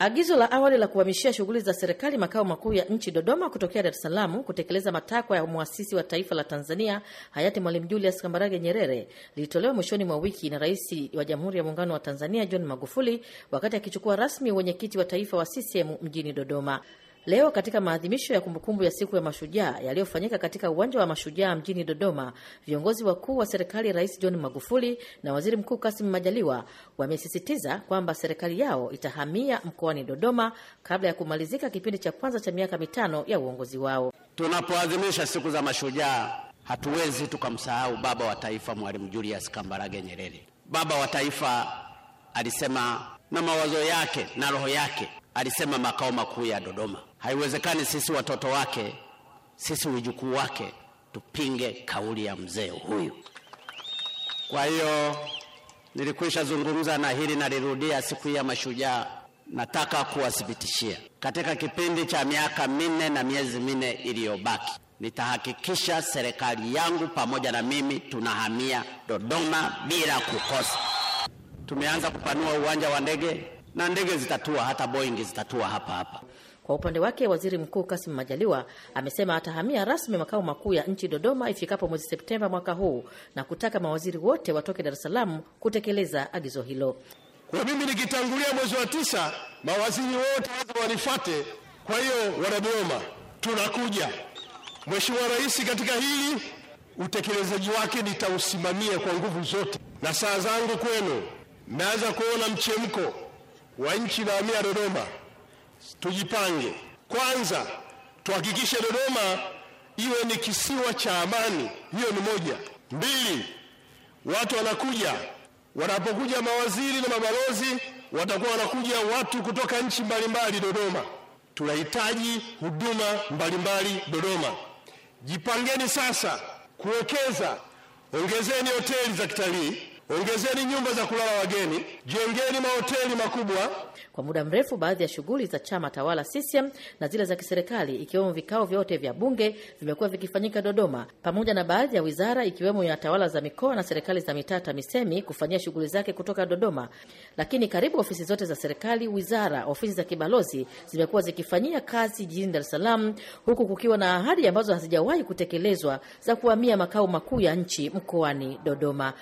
Agizo la awali la kuhamishia shughuli za serikali makao makuu ya nchi Dodoma kutokea Dar es Salaam kutekeleza matakwa ya mwasisi wa taifa la Tanzania hayati Mwalimu Julius Kambarage Nyerere lilitolewa mwishoni mwa wiki na Rais wa Jamhuri ya Muungano wa Tanzania John Magufuli wakati akichukua rasmi wenyekiti wa taifa wa CCM mjini Dodoma. Leo katika maadhimisho ya kumbukumbu ya siku ya mashujaa yaliyofanyika katika uwanja wa mashujaa mjini Dodoma, viongozi wakuu wa serikali, Rais John Magufuli na Waziri Mkuu Kassim Majaliwa wamesisitiza kwamba serikali yao itahamia mkoani Dodoma kabla ya kumalizika kipindi cha kwanza cha miaka mitano ya uongozi wao. Tunapoadhimisha siku za mashujaa, hatuwezi tukamsahau baba wa taifa Mwalimu Julius Kambarage Nyerere. Baba wa taifa alisema na mawazo yake na roho yake alisema makao makuu ya Dodoma. Haiwezekani sisi watoto wake, sisi wijukuu wake tupinge kauli ya mzee huyu. Kwa hiyo nilikwisha zungumza na hili nalirudia siku ya mashujaa. Nataka kuwathibitishia katika kipindi cha miaka minne na miezi minne iliyobaki, nitahakikisha serikali yangu pamoja na mimi tunahamia Dodoma bila kukosa. Tumeanza kupanua uwanja wa ndege na ndege zitatua, hata Boeing zitatua hapa hapa. Kwa upande wake waziri mkuu Kassim Majaliwa amesema atahamia rasmi makao makuu ya nchi Dodoma ifikapo mwezi Septemba mwaka huu na kutaka mawaziri wote watoke Dar es Salaam kutekeleza agizo hilo. Kwa mimi nikitangulia mwezi wa tisa, mawaziri wote wanifate. Kwa hiyo wanadodoma, tunakuja. Mheshimiwa Rais, katika hili utekelezaji wake nitausimamia kwa nguvu zote, na saa zangu kwenu, mmeanza kuona mchemko wa nchi inahamia Dodoma. Tujipange kwanza, tuhakikishe Dodoma iwe ni kisiwa cha amani. Hiyo ni moja. Mbili, watu wanakuja, wanapokuja mawaziri na mabalozi, watakuwa wanakuja watu kutoka nchi mbalimbali Dodoma. Tunahitaji huduma mbalimbali Dodoma. Jipangeni sasa kuwekeza, ongezeni hoteli za kitalii ongezeni nyumba za kulala wageni, jengeni mahoteli makubwa. Kwa muda mrefu, baadhi ya shughuli za chama tawala CCM na zile za kiserikali ikiwemo vikao vyote vya bunge vimekuwa vikifanyika Dodoma, pamoja na baadhi ya wizara ikiwemo ya tawala za mikoa na serikali za mitaa TAMISEMI kufanyia shughuli zake kutoka Dodoma. Lakini karibu ofisi zote za serikali, wizara, ofisi za kibalozi zimekuwa zikifanyia kazi jijini Dar es Salaam, huku kukiwa na ahadi ambazo hazijawahi kutekelezwa za kuhamia makao makuu ya nchi mkoani Dodoma.